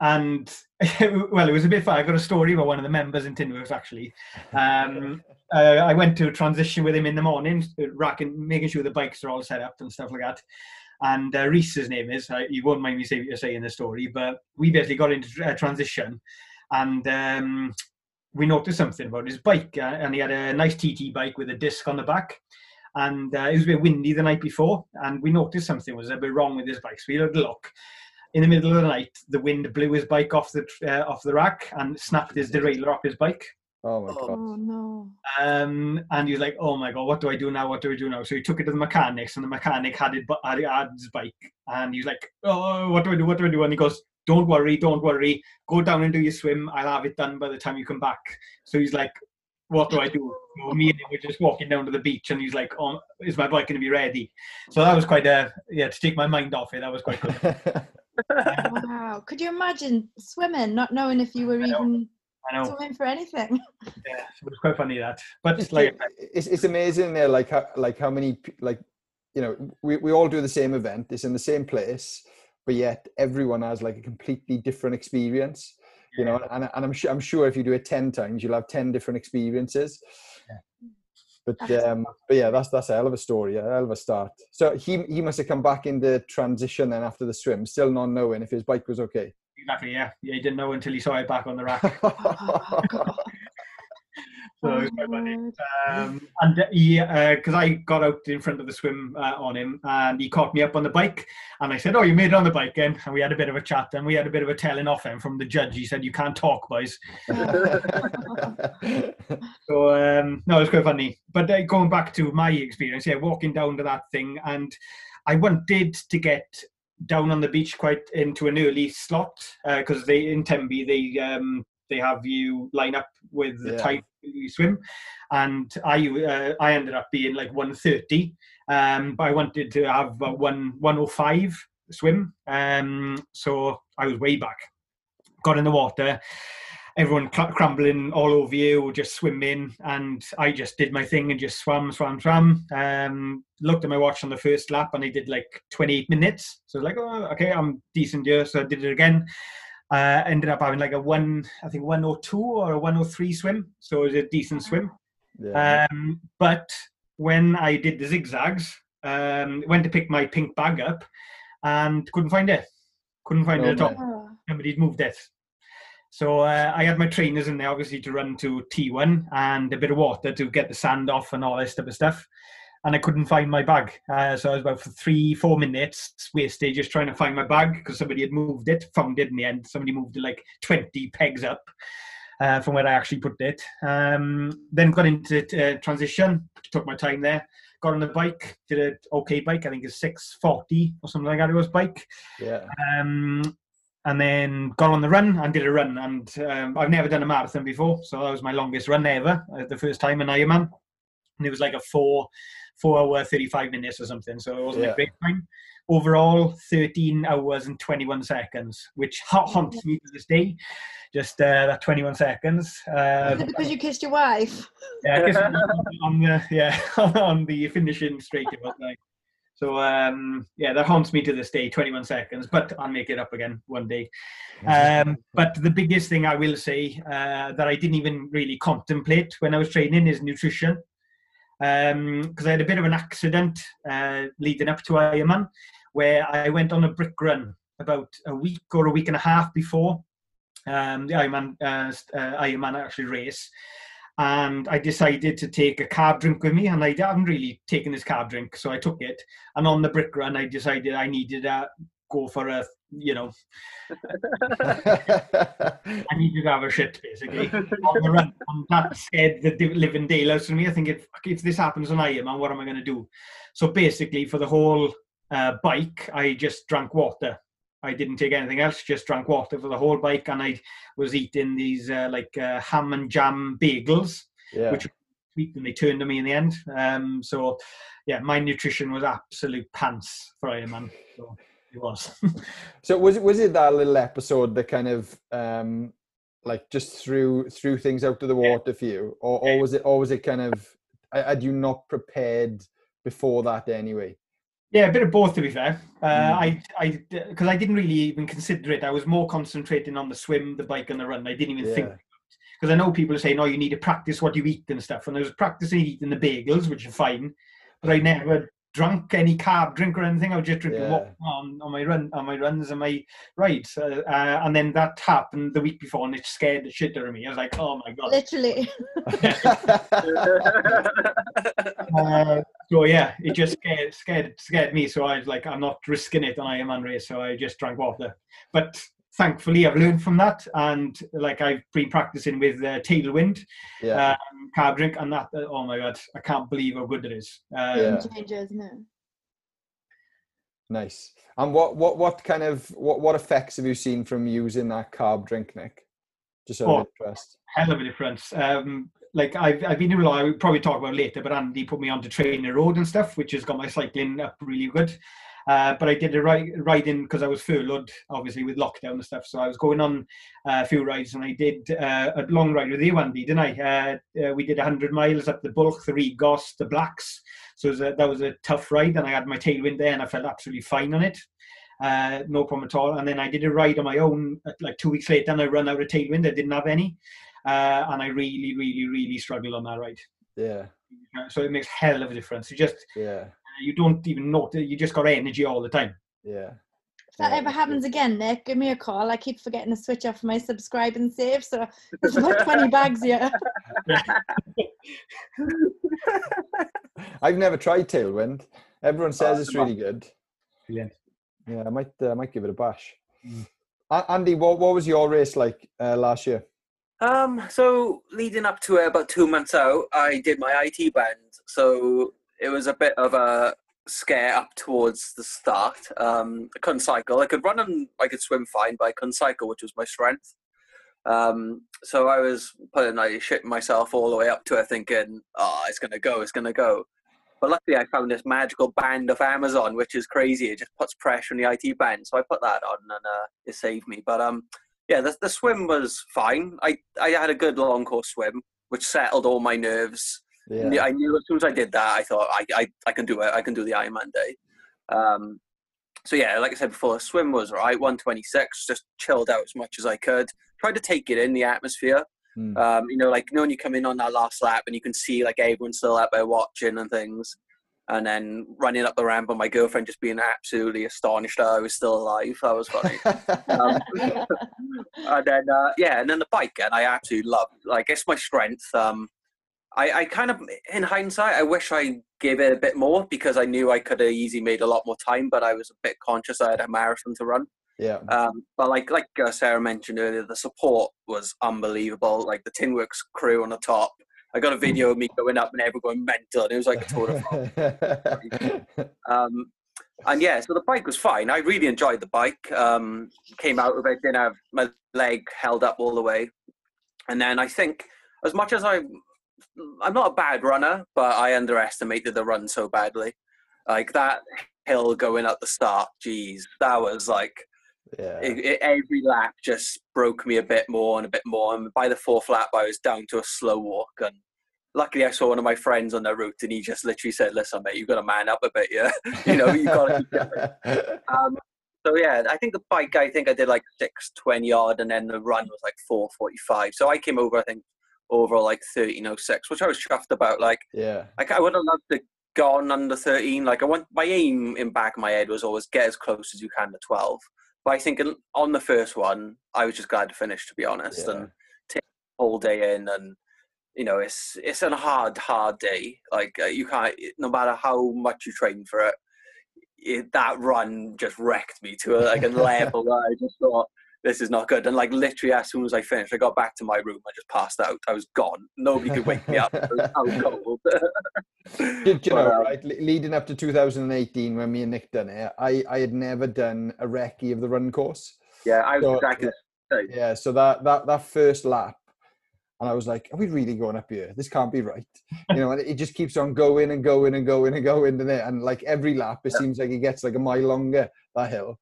and well, it was a bit fun. I got a story about one of the members in Tinworks actually. Um, uh, I went to a transition with him in the morning, racking, making sure the bikes are all set up and stuff like that. And uh, Reese, his name is, uh, you won't mind me say, saying in the story, but we basically got into uh, transition and um, we noticed something about his bike. Uh, and he had a nice TT bike with a disc on the back. And uh, it was a bit windy the night before. And we noticed something was a bit wrong with his bike. So we had a look. In the middle of the night, the wind blew his bike off the uh, off the rack and snapped his derailleur off his bike. Oh my Oh. god! oh no. Um, and he was like, "Oh my god, what do I do now? What do I do now?" So he took it to the mechanics, and the mechanic had it, had, had his bike, and he was like, "Oh, what do I do? What do I do?" And he goes, "Don't worry, don't worry. Go down and do your swim. I'll have it done by the time you come back." So he's like, "What do I do?" So me and him were just walking down to the beach, and he's like, "Oh, is my bike going to be ready?" So that was quite a yeah to take my mind off it. That was quite good. Wow. Could you imagine swimming, not knowing if you were I even I know swimming for anything? yeah, it was quite funny that, but It's, like it's, it's amazing there, like how like how many like you know we, we all do the same event. It's in the same place, but yet everyone has like a completely different experience. You know, and, and I'm sure I'm sure if you do it ten times, you'll have ten different experiences. But That's um, but yeah, that's that's a hell of a story, a hell of a start. So he he must have come back in the transition then after the swim, still not knowing if his bike was okay. exactly yeah, yeah, he didn't know until he saw it back on the rack. Oh, So it was quite funny. Um, and he, because I got out in front of the swim uh, on him, and he caught me up on the bike, and I said, "Oh, you made it on the bike then?" And we had a bit of a chat, and we had a bit of a telling off him from the judge. He said, "You can't talk, boys." So um, no, it was quite funny. But uh, going back to my experience, yeah, walking down to that thing, and I wanted to get down on the beach quite into an early slot because uh, they in Tenby they um, they have you line up with the yeah. time you swim, and I uh, I ended up being like 130, um, but I wanted to have a one 105 swim, um, so I was way back. Got in the water, everyone cl- crumbling all over you, just swimming, and I just did my thing and just swam, swam, swam. Um, looked at my watch on the first lap, and I did like 28 minutes. So I was like, oh, okay, I'm decent here. So I did it again. Uh, ended up having like a one, I think 102 or a 103 swim. So it was a decent swim. Yeah. Um, but when I did the zigzags, um, went to pick my pink bag up and couldn't find it. Couldn't find oh, it at all. Somebody'd moved it. So uh, I had my trainers in there, obviously, to run to T1 and a bit of water to get the sand off and all this type of stuff. And I couldn't find my bag. Uh, so I was about for three, four minutes wasted just trying to find my bag because somebody had moved it, found it in the end. Somebody moved it like 20 pegs up uh, from where I actually put it. Um, then got into uh, transition, took my time there. Got on the bike, did an okay bike. I think it's 640 or something like that. It was bike. Yeah. Um, and then got on the run and did a run. And um, I've never done a marathon before, so that was my longest run ever. Uh, the first time in Ironman, and it was like a four four hour thirty five minutes or something. So it wasn't yeah. a great time. Overall, thirteen hours and twenty one seconds, which haunts me to this day. Just uh, that twenty one seconds. Uh, because you kissed your wife. Yeah, on the yeah on the finishing straight. It was like so um, yeah, that haunts me to this day. 21 seconds, but I'll make it up again one day. Um, but the biggest thing I will say uh, that I didn't even really contemplate when I was training is nutrition. Because um, I had a bit of an accident uh, leading up to Ironman, where I went on a brick run about a week or a week and a half before um, the Ironman, uh, uh Ironman actually race and I decided to take a carb drink with me, and I haven't really taken this carb drink, so I took it. And on the brick run, I decided I needed to go for a, you know, I needed to have a shit basically on the run, and that scared the living daylights from me. I think if if this happens on Ironman, what am I going to do? So basically, for the whole uh, bike, I just drank water I didn't take anything else, just drank water for the whole bike, and I was eating these uh, like uh, ham and jam bagels, yeah. which sweet, and they turned to me in the end. Um, so, yeah, my nutrition was absolute pants for Ironman. So it was. so was it was it that little episode that kind of um, like just threw threw things out of the water yeah. for you, or, or was it or was it kind of had you not prepared before that anyway? Yeah, a bit of both to be fair. Uh, mm. I, I, because I didn't really even consider it. I was more concentrating on the swim, the bike, and the run. I didn't even yeah. think because I know people are saying, "Oh, you need to practice what you eat and stuff." And I was practicing eating the bagels, which are fine, but I never drunk any carb drink or anything. I was just drinking yeah. water on, on my run on my runs and my rides. Uh, uh, and then that happened the week before, and it scared the shit out of me. I was like, "Oh my god!" Literally. uh, so yeah, it just scared scared scared me. So I was like, "I'm not risking it and I am on Ironman race." So I just drank water. But thankfully I've learned from that. And like I've been practicing with uh, Tailwind yeah. um, carb drink and that uh, oh my god I can't believe how good it is. Um, yeah. changes no nice. And what what what kind of what what effects have you seen from using that carb drink Nick? Just out oh, of interest. hell of a difference. Um like I've, I've been doing a lot, I will probably talk about later, but Andy put me on to TrainerRoad and stuff, which has got my cycling up really good. Uh, but I did a ride, ride in because I was furloughed, obviously with lockdown and stuff. So I was going on uh, a few rides, and I did uh, a long ride with you, Andy, didn't I? Uh, uh, we did 100 miles up the Bwlch, the Rhigos, the Blacks. So was a, that was a tough ride, and I had my tailwind there, and I felt absolutely fine on it. Uh, no problem at all. And then I did a ride on my own, like two weeks later, and I ran out of tailwind. I didn't have any, and I really, really, really struggled on that ride. Yeah. So it makes hell of a difference. You just yeah you don't even know you just got energy all the time yeah if that yeah, ever happens again, Nick, give me a call. I keep forgetting to switch off my subscribe and save, so there's about 20 bags here. I've never tried Tailwind. Everyone says oh, it's really good. Yeah, yeah, I might, uh, I might give it a bash. Mm. Andy, what what was your race like uh, last year? Um, so leading up to it, about two months out, I did my IT band. So it was a bit of a scare up towards the start. Um, I couldn't cycle. I could run and I could swim fine, but I couldn't cycle, which was my strength. Um, so I was putting like shitting myself all the way up to it, thinking, "Oh, it's gonna go, it's gonna go." But luckily, I found this magical band of Amazon, which is crazy. It just puts pressure on the IT band, so I put that on, and uh, it saved me. But um, yeah, the, the swim was fine. I I had a good long course swim, which settled all my nerves. Yeah. I knew as soon as I did that, I thought I, I, I can do it. I can do the Ironman day. Um, so yeah, like I said before, swim was right. 126, just chilled out as much as I could. Tried to take it in the atmosphere. Mm. Um, you know, like you know when you come in on that last lap and you can see like everyone's still out there watching and things, and then running up the ramp and my girlfriend just being absolutely astonished that I was still alive. That was funny. um, and then uh, yeah, and then the bike, and I absolutely love. Like it's my strength. Um, I, I kind of, in hindsight, I wish I gave it a bit more because I knew I could have easily made a lot more time, but I was a bit conscious I had a marathon to run. Yeah. Um, but like like uh, Sarah mentioned earlier, the support was unbelievable. Like the Tinworks crew on the top. I got a video of me going up and everyone going mental, and it was like a tour of um, and yeah, so the bike was fine. I really enjoyed the bike. Um, came out of it, didn't have my leg held up all the way, and then I think as much as I, I'm not a bad runner, but I underestimated the run so badly. Like that hill going up the start, geez, that was like yeah. It, it, every lap just broke me a bit more and a bit more. And by the fourth lap, I was down to a slow walk. And luckily, I saw one of my friends on the route, and he just literally said, "Listen, mate, you've got to man up a bit, yeah. you know, you've got to." um, so yeah, I think the bike, I think I did like six twenty yard, and then the run was like four forty five. So I came over, I think, over like thirteen oh six, which I was chuffed about. Like, yeah, like I would have loved to gone under 13 like i want my aim in back of my head was always get as close as you can to 12 but I think on the first one, I was just glad to finish, to be honest, yeah. and take the whole day in. And you know, it's it's a hard, hard day. Like uh, you can't, no matter how much you train for it, it that run just wrecked me to a, like a level where I just thought this is not good. And like literally, as soon as I finished, I got back to my room. I just passed out. I was gone. Nobody could wake me up. I was cold. you, you know, um, right? Leading up to 2018, when me and Nick done it, I I had never done a recce of the run course. Yeah, I was so, exactly. Yeah, so that that that first lap, and I was like, "Are we really going up here? This can't be right." You know, and it just keeps on going and going and going and going, and it, and like every lap, it yeah. seems like it gets like a mile longer that hill.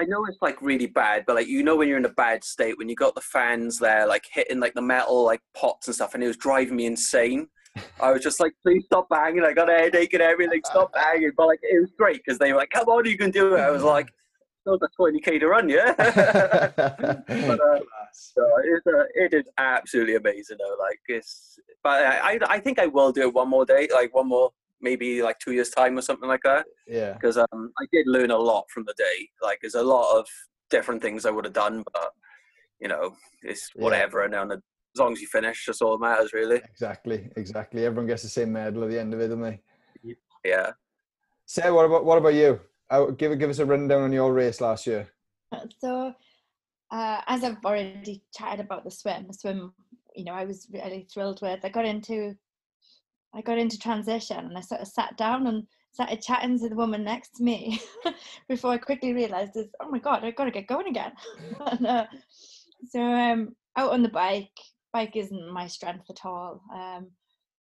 I know it's like really bad, but like you know when you're in a bad state when you got the fans there like hitting like the metal like pots and stuff, and it was driving me insane. I was just like, please stop banging. I got a headache and everything. Stop banging. But like it was great because they were like, come on, you can do it. I was like, still got 20k to run, yeah. but uh, so it's, uh, it is absolutely amazing though. Like it's, but I I think I will do it one more day, like one more maybe like two years time or something like that. Yeah. Because um, I did learn a lot from the day. Like there's a lot of different things I would have done, but you know, it's whatever. Yeah. And then as long as you finish, that's all that matters, really. Exactly, exactly. Everyone gets the same medal at the end of it, don't they? Yeah. Sarah, what about what about you? Uh, give give us a rundown on your race last year. So, uh, as I've already chatted about the swim, the swim, you know, I was really thrilled with. I got into I got into transition and I sort of sat down and started chatting to the woman next to me before I quickly realised, is oh my god, I've got to get going again. and, uh, so um, out on the bike, bike isn't my strength at all, um,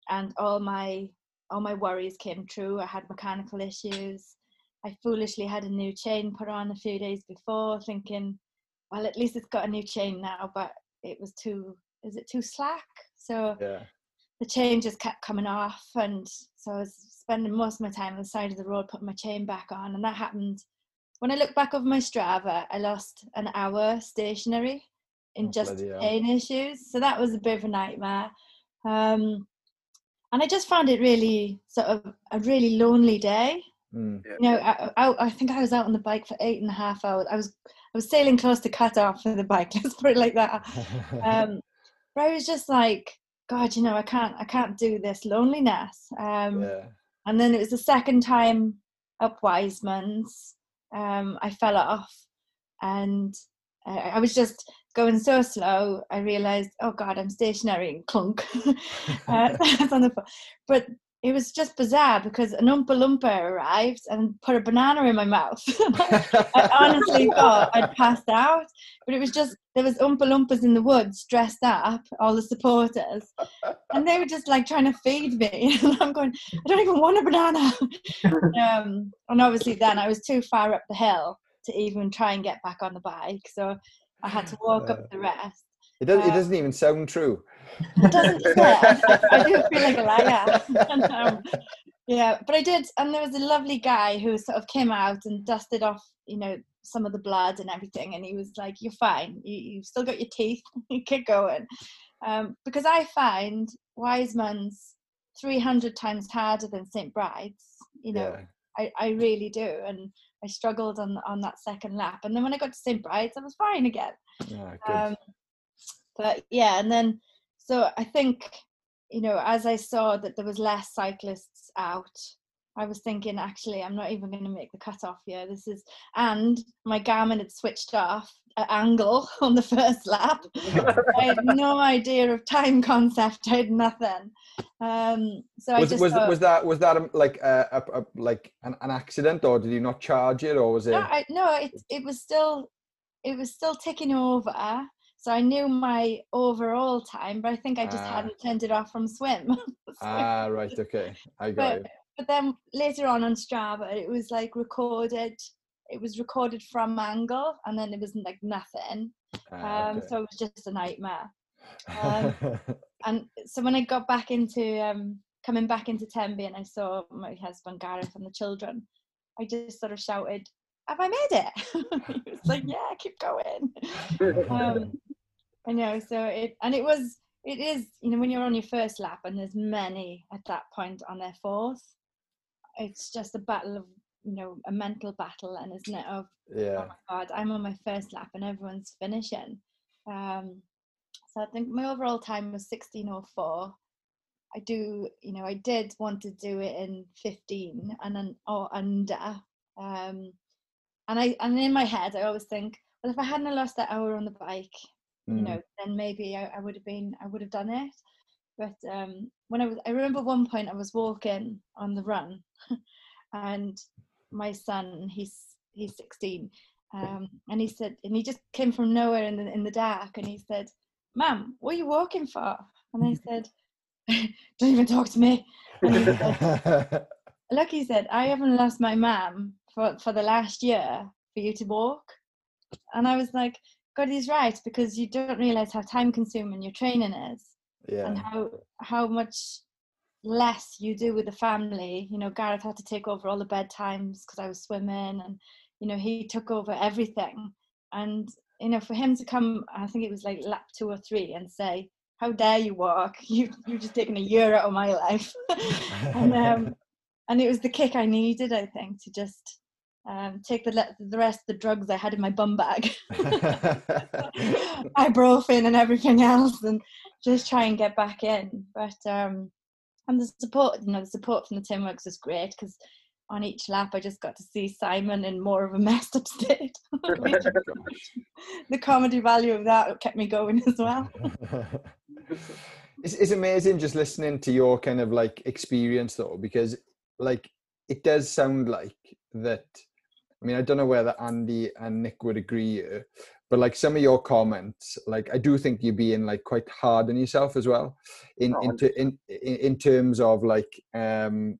and all my all my worries came true. I had mechanical issues. I foolishly had a new chain put on a few days before, thinking, well, at least it's got a new chain now, but it was too. Is it too slack? So yeah the chain just kept coming off and so I was spending most of my time on the side of the road putting my chain back on and that happened. When I look back over my Strava I lost an hour stationary in oh, just chain issues so that was a bit of a nightmare. Um, and I just found it really sort of a really lonely day. Mm. you know I, I, I, think I was out on the bike for eight and a half hours. I was I was sailing close to cut off for the bike let's put it like that. Um, but I was just like God, you know, I can't, I can't do this loneliness. Um, yeah. And then it was the second time up Wiseman's. Um, I fell off, and uh, I was just going so slow. I realized, oh God, I'm stationary and clunk. uh, on the, but it was just bizarre because an Oompa Loompa arrived and put a banana in my mouth. I honestly thought I'd passed out, but it was just there was Oompa Loompas in the woods dressed up, all the supporters, and they were just like trying to feed me. And I'm going, I don't even want a banana. um, and obviously, then I was too far up the hill to even try and get back on the bike, so I had to walk up the rest. It, doesn't. it doesn't even sound true. It doesn't I do feel like a liar. um, yeah, but I did, and there was a lovely guy who sort of came out and dusted off, you know, some of the blood and everything, and he was like, "You're fine. You, have still got your teeth. you keep going." Um, because I find Wiseman's 300 times harder than St. Bride's. You know, yeah. I, I really do, and I struggled on on that second lap, and then when I got to St. Bride's, I was fine again. Yeah, um, but yeah, and then so I think you know as I saw that there was less cyclists out, I was thinking actually I'm not even going to make the cut off here. This is and my Garmin had switched off at angle on the first lap. I had no idea of time concept. I had nothing. Um, so was, I just was, thought, was that was that um, like a, a, a like an, an, accident or did you not charge it or was it? No, I, no, it it was still it was still ticking over. So I knew my overall time, but I think I just ah. hadn't turned it off from swim. so, ah, right, okay, I got but, it. But then later on on Strava, it was like recorded. It was recorded from angle, and then it was like nothing. Ah, um, okay. So it was just a nightmare. Um, and so when I got back into um, coming back into Tenby, and I saw my husband Gareth and the children, I just sort of shouted, have I made it? he was like, yeah, keep going. Um, I know. So it and it was it is you know when you're on your first lap and there's many at that point on their fourth, it's just a battle of you know a mental battle and isn't it of yeah oh my god I'm on my first lap and everyone's finishing. Um, so I think my overall time was 1604. I do, you know, I did want to do it in 15 and then or under. Um, and I and in my head I always think, well, if I hadn't lost that hour on the bike, mm. you know, then maybe I, I would have been I would have done it. But um, when I was, I remember one point I was walking on the run, and my son, he's he's 16, um, and he said, and he just came from nowhere in the in the dark, and he said, "Mom, what are you walking for?" And I said, "Don't even talk to me." Said, Look, he said, "I haven't lost my mom for for the last year for you to walk," and I was like, Is right because you don't realize how time consuming your training is yeah. and how how much less you do with the family. You know gareth had to take over all the bedtimes because i was swimming and you know he took over everything. And you know for him to come i think it was like lap two or three and say how dare you walk? You you've just taken a year out of my life. And um and it was the kick i needed i think to just um, take the the rest of the drugs I had in my bum bag, ibuprofen and everything else, and just try and get back in. But um, and the support, you know, the support from the Tinworks was great because on each lap I just got to see Simon in more of a messed up state. the comedy value of that kept me going as well. it's, it's amazing just listening to your kind of like experience though, because like it does sound like that I mean, I don't know whether Andy and Nick would agree, but like some of your comments, like I do think you're being like quite hard on yourself as well, in oh, in, in in terms of like um,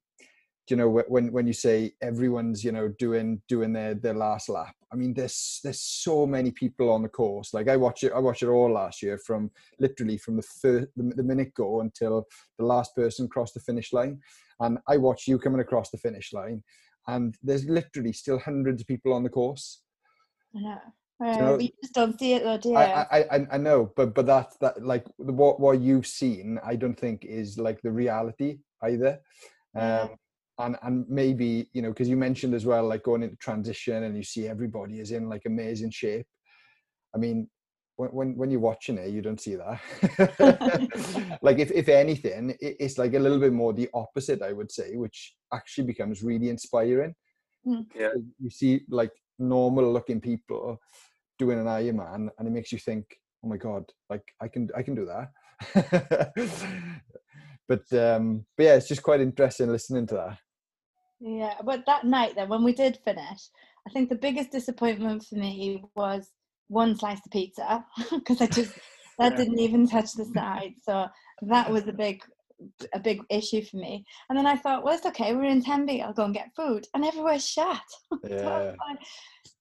you know when when you say everyone's you know doing doing their their last lap. I mean, there's there's so many people on the course. Like I watch it, I watched it all last year from literally from the first the, the minute go until the last person crossed the finish line, and I watched you coming across the finish line and there's literally still hundreds of people on the course. I know. you know, we just don't see it though, do? I, I, I know, but but that's that like what what you've seen, I don't think is like the reality either. Yeah. Um, and and maybe you know because you mentioned as well like going into transition and you see everybody is in like amazing shape. I mean, when when, when you're watching it, you don't see that. like if if anything, it, it's like a little bit more the opposite, I would say, which actually becomes really inspiring. Mm. Yeah. You see like normal looking people doing an Ironman, and it makes you think, oh my god, like I can I can do that. but um, but yeah, it's just quite interesting listening to that. Yeah, but that night then, when we did finish, I think the biggest disappointment for me was one slice of pizza because I just that didn't even touch the side. So that was a big a big issue for me. And then I thought, well, it's okay. We're in Tenby. I'll go and get food, and everywhere's shut. Yeah.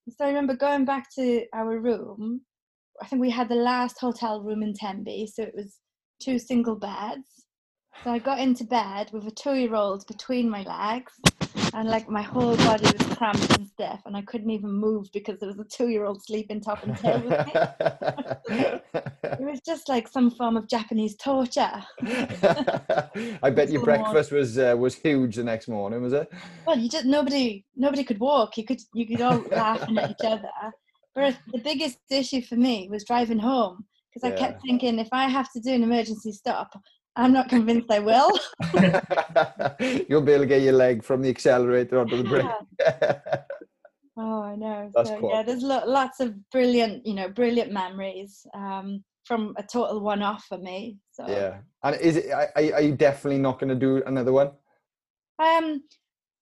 so I remember going back to our room. I think we had the last hotel room in Tenby, so it was two single beds. So I got into bed with a two-year-old between my legs, and like my whole body was cramped and stiff, and I couldn't even move because there was a two-year-old sleeping top and tail with me. it was just like some form of Japanese torture. I bet your breakfast was uh, was huge the next morning, was it? Well, you just nobody nobody could walk. You could you could all laughing at each other. But the biggest issue for me was driving home because I kept thinking if I have to do an emergency stop, I'm not convinced I will. You'll be able to get your leg from the accelerator onto the brake. oh, I know. That's so, cool. Yeah, there's lo- lots of brilliant, you know, brilliant memories um, from a total one-off for me. So yeah, and is it? Are, are you definitely not going to do another one? Um,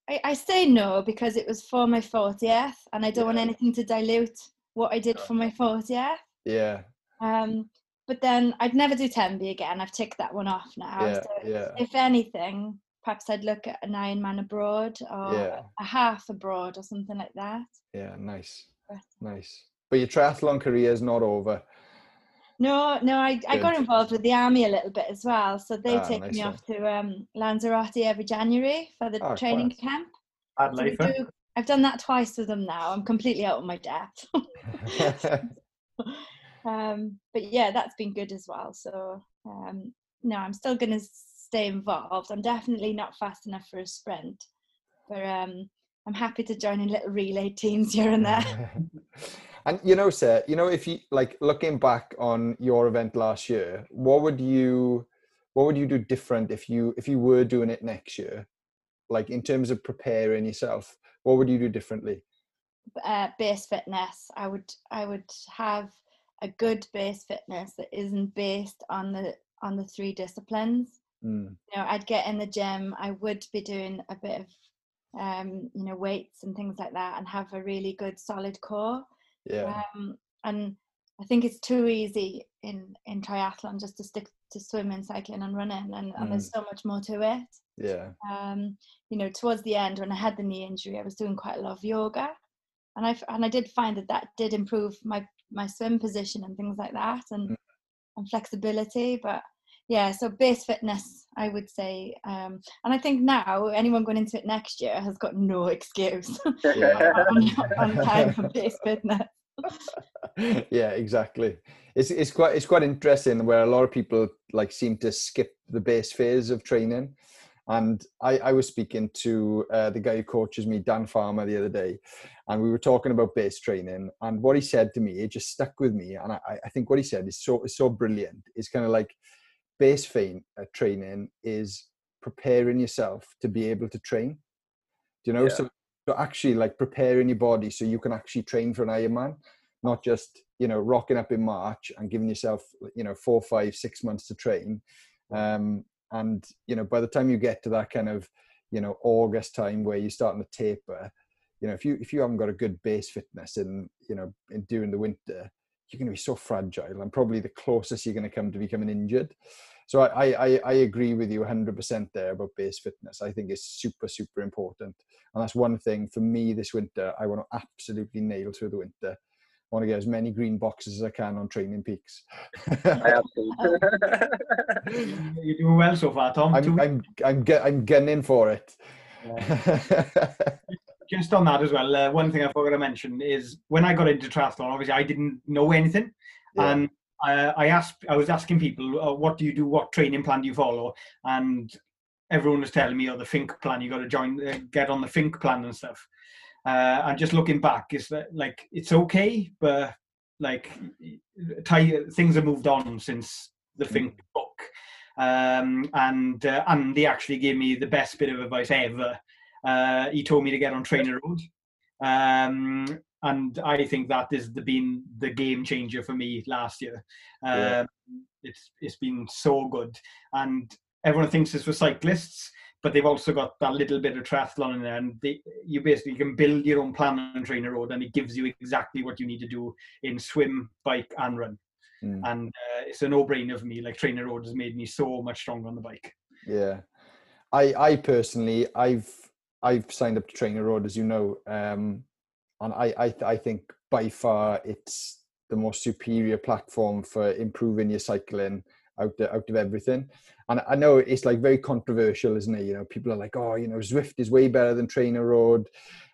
I, I say no because it was for my 40th, and I don't yeah. want anything to dilute what I did for my 40th. Yeah. Um, but then I'd never do Tenby again. I've ticked that one off now. Yeah, so yeah. If anything, perhaps I'd look at an Ironman abroad or yeah. a half abroad or something like that. Yeah, nice, but, nice. But your triathlon career is not over. No, no, I, I got involved with the army a little bit as well. So they ah, take nice me one. off to um, Lanzarote every January for the oh, training class. camp. So do, I've done that twice with them now. I'm completely out of my depth. um, but yeah, that's been good as well. So um, no, I'm still going to stay involved. I'm definitely not fast enough for a sprint, but um, I'm happy to join in little relay teams here and there. and you know, sir, you know, if you like looking back on your event last year, what would you, what would you do different if you if you were doing it next year, like in terms of preparing yourself? What would you do differently? Uh, base fitness. I would I would have a good base fitness that isn't based on the on the three disciplines. Mm. You know, I'd get in the gym. I would be doing a bit of um, you know weights and things like that, and have a really good solid core. Yeah. Um, and I think it's too easy in in triathlon just to stick to swimming, cycling, and running, and, and there's mm. so much more to it. Yeah. Um, you know, towards the end when I had the knee injury, I was doing quite a lot of yoga, and I and I did find that that did improve my my swim position and things like that and, mm. and flexibility but yeah so base fitness i would say um, and i think now anyone going into it next year has got no excuse on, on time for base fitness. Yeah exactly. It's, it's quite it's quite interesting where a lot of people like seem to skip the base phase of training and I, I was speaking to uh, the guy who coaches me, Dan Farmer, the other day, and we were talking about base training. And what he said to me, it just stuck with me. And I, I think what he said is so is so brilliant. It's kind of like base fein, uh, training is preparing yourself to be able to train. Do you know? Yeah. So, so actually, like preparing your body so you can actually train for an Ironman, not just you know rocking up in March and giving yourself you know four, five, six months to train. Um, and you know by the time you get to that kind of you know august time where you're starting to taper you know if you if you haven't got a good base fitness in you know in during the winter you're going to be so fragile and probably the closest you're going to come to becoming injured. So I, I i agree with you 100% there about base fitness. I think it's super super important. And that's one thing for me this winter i want to absolutely nail through the winter want to get as many green boxes as I can on Training Peaks. You're doing well so far, Tom. I'm I'm I'm, I'm gunning for it. Yeah. Just on that as well, uh, one thing I forgot to mention is when I got into triathlon, obviously I didn't know anything, yeah. and I, I asked, I was asking people, uh, what do you do? What training plan do you follow? And everyone was telling me, oh, the Fink plan. You got to join, uh, get on the Fink plan and stuff. Uh, and just looking back, is that like it's okay, but like things have moved on since the mm. Fink book, um, and uh, and they actually gave me the best bit of advice ever. Uh, he told me to get on Trainer Road, um, and I think that has been the game changer for me last year. Um, yeah. It's it's been so good, and everyone thinks it's for cyclists, but they've also got that little bit of triathlon in there, and they, you basically can build your own plan on Trainer Road, and it gives you exactly what you need to do in swim, bike, and run. Mm. And uh, it's a no-brainer for me. Like Trainer Road has made me so much stronger on the bike. Yeah, I I personally I've I've signed up to Trainer Road as you know, um, and I I I think by far it's the most superior platform for improving your cycling out of, out of everything. And I know it's like very controversial, isn't it? You know, people are like, oh, you know, Zwift is way better than Trainer Road,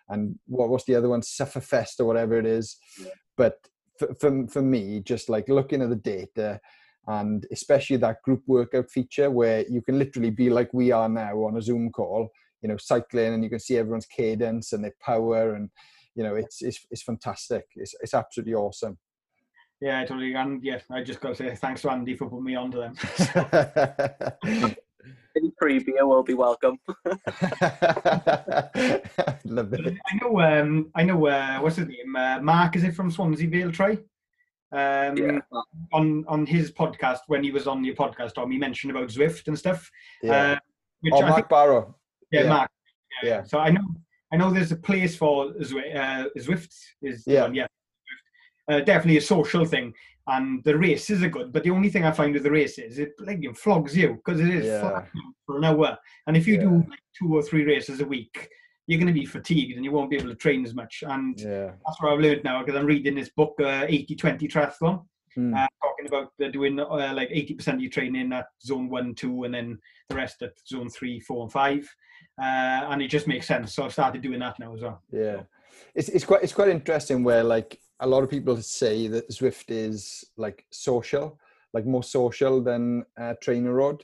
and what what's the other one, Sufferfest or whatever it is. Yeah. But for, for for me, just like looking at the data, and especially that group workout feature where you can literally be like we are now on a Zoom call, you know, cycling, and you can see everyone's cadence and their power, and you know, it's it's it's fantastic. It's it's absolutely awesome. Yeah, I totally. And yeah, I just got to say thanks to Andy for putting me onto them. Any free beer will be welcome. Love it. I know. Um, I know. Uh, what's his name? Uh, Mark. Is it from Swansea Vale Tri? Um, yeah. On on his podcast when he was on your podcast, Tom, he mentioned about Zwift and stuff. Yeah. Uh, oh, Mark think, Barrow. Yeah, yeah, Mark. Yeah. yeah. So I know. I know there's a place for Zwift. Uh, Zwift is yeah. One, yeah uh, definitely a social thing. And the races are good, but the only thing I find with the races, it like it flogs you because it is yeah. for an hour. And if you yeah. do like two or three races a week, you're going to be fatigued and you won't be able to train as much. And yeah. that's what I've learned now because I'm reading this book, uh, 80 20 Triathlon, hmm. uh, talking about uh, doing uh, like 80% of your training at zone one, two, and then the rest at zone three, four, and five. Uh, and it just makes sense. So I've started doing that now as well. Yeah. It's, it's quite it's quite interesting where like a lot of people say that Zwift is like social, like more social than uh, Trainer Road.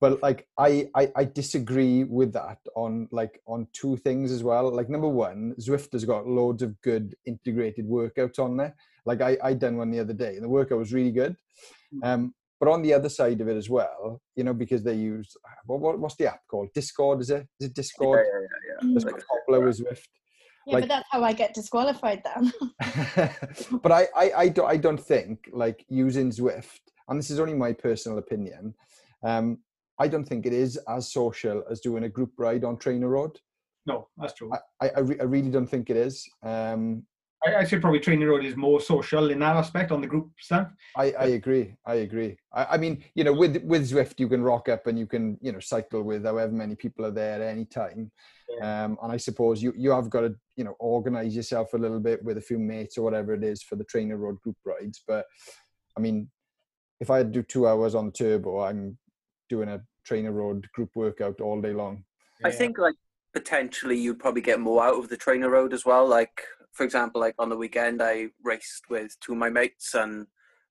But like I, I, I disagree with that on like on two things as well. Like number one, Zwift has got loads of good integrated workouts on there. Like I I done one the other day, and the workout was really good. Hmm. Um, but on the other side of it as well, you know, because they use what, what what's the app called? Discord is it? Is it Discord? Yeah, yeah, yeah. That's like popular with Zwift. Yeah, like, but that's how I get disqualified then. but I, I, I, don't, I don't think like using Zwift, and this is only my personal opinion. Um, I don't think it is as social as doing a group ride on Trainer Road. No, that's true. I, I, I really don't think it is. Um, I, I should probably Trainer Road is more social in that aspect on the group stuff. I, I agree. I agree. I, I mean, you know, with with Zwift, you can rock up and you can, you know, cycle with however many people are there at any time. Yeah. Um, and I suppose you you have got to you know organize yourself a little bit with a few mates or whatever it is for the trainer road group rides but i mean if i do two hours on the turbo i'm doing a trainer road group workout all day long i think like potentially you'd probably get more out of the trainer road as well like for example like on the weekend i raced with two of my mates and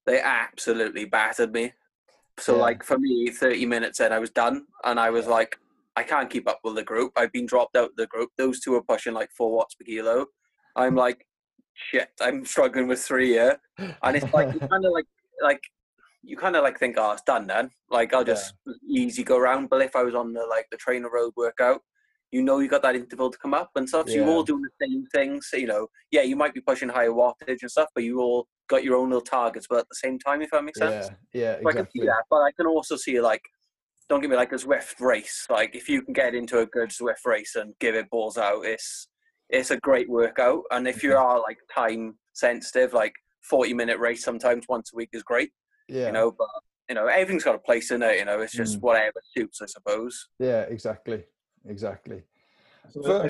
they absolutely battered me so yeah. like for me 30 minutes in i was done and i was like I can't keep up with the group. I've been dropped out of the group. Those two are pushing like four watts per kilo. I'm like, shit, I'm struggling with three here. And it's like, you kind of like, like, you kind of like think, oh, it's done then. Like, I'll just yeah. easy go around. But if I was on the like the trainer road workout, you know, you got that interval to come up and stuff. So yeah. you're all doing the same things. So, you know, yeah, you might be pushing higher wattage and stuff, but you all got your own little targets, but at the same time, if that makes sense. Yeah, yeah, so exactly. I can see that, but I can also see like don't give me like a Zwift race. Like if you can get into a good Zwift race and give it balls out, it's it's a great workout. And if you are like time sensitive, like forty minute race sometimes once a week is great. Yeah. You know, but you know everything's got a place in it. You know, it's just mm. whatever suits, I suppose. Yeah, exactly, exactly. So, so,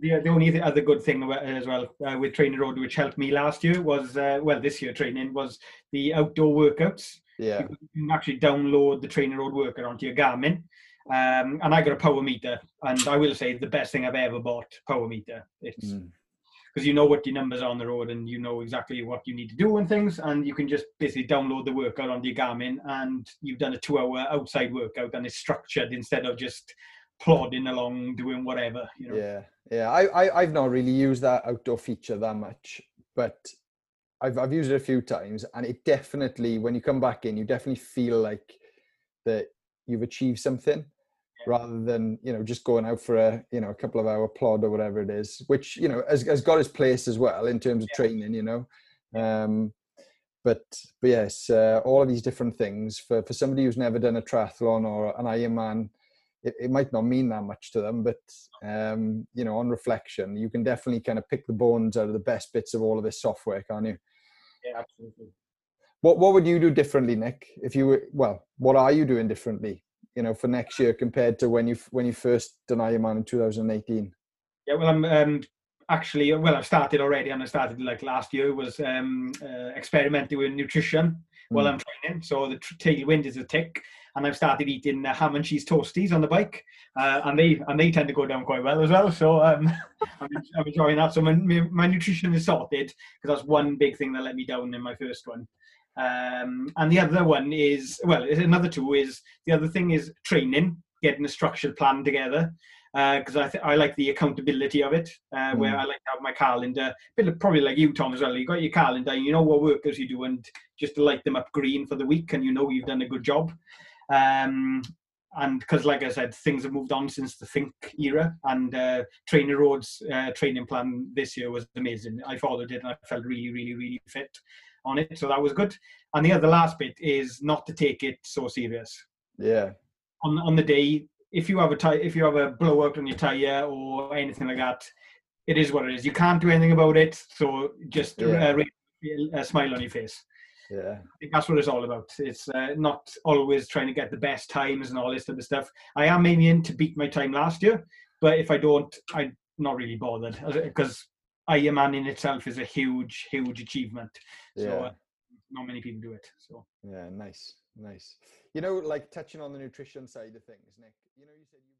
the, the only other good thing as well uh, with Trainer Road, which helped me last year, was uh, well this year training was the outdoor workouts. Yeah. You can actually download the Trainer Road Worker onto your Garmin. Um, and I got a power meter, and I will say the best thing I've ever bought power meter. It's because mm. you know what your numbers are on the road, and you know exactly what you need to do and things, and you can just basically download the workout onto your Garmin, and you've done a two-hour outside workout, and it's structured instead of just plodding along doing whatever. You know? Yeah, yeah. I, I I've not really used that outdoor feature that much, but I've I've used it a few times, and it definitely when you come back in, you definitely feel like that you've achieved something rather than you know just going out for a you know a couple of hour plod or whatever it is which you know has, has got its place as well in terms of yeah. training you know um but but yes, uh, all of these different things for for somebody who's never done a triathlon or an Ironman, it, it might not mean that much to them. But um, you know, on reflection, you can definitely kind of pick the bones out of the best bits of all of this software, can't you? Yeah, absolutely. What what would you do differently, Nick? If you were well, what are you doing differently? You know, for next year compared to when you when you first done Ironman in 2018. Yeah, well, I'm um, actually well i've started already and i started like last year was um, uh, experimenting with nutrition while mm. i'm training so the tailwind is a tick and i've started eating uh, ham and cheese toasties on the bike uh, and they and they tend to go down quite well as well so um, I'm, I'm, enjoying that so my, my nutrition is sorted because that's one big thing that let me down in my first one um, and the other one is well another two is the other thing is training getting a structured plan together because uh, I th- I like the accountability of it, uh, mm. where I like to have my calendar. Bit probably like you, Tom, as well. You got your calendar, you know what workers you do, and just to light them up green for the week, and you know you've done a good job. Um, and because, like I said, things have moved on since the Fink era, and uh, Trainer Road's uh, training plan this year was amazing. I followed it, and I felt really, really, really fit on it, so that was good. And the other last bit is not to take it so serious. Yeah. On on the day, if you have a tire, if you have a blowout on your tire or anything like that, it is what it is. You can't do anything about it. So just yeah. uh, a smile on your face. Yeah, I think that's what it's all about. It's uh, not always trying to get the best times and all this type of stuff. I am aiming to beat my time last year, but if I don't, I'm not really bothered because Ironman in itself is a huge, huge achievement. Yeah. So uh, not many people do it. So yeah, nice, nice. You know, like touching on the nutrition side of things, Nick. You know, you said you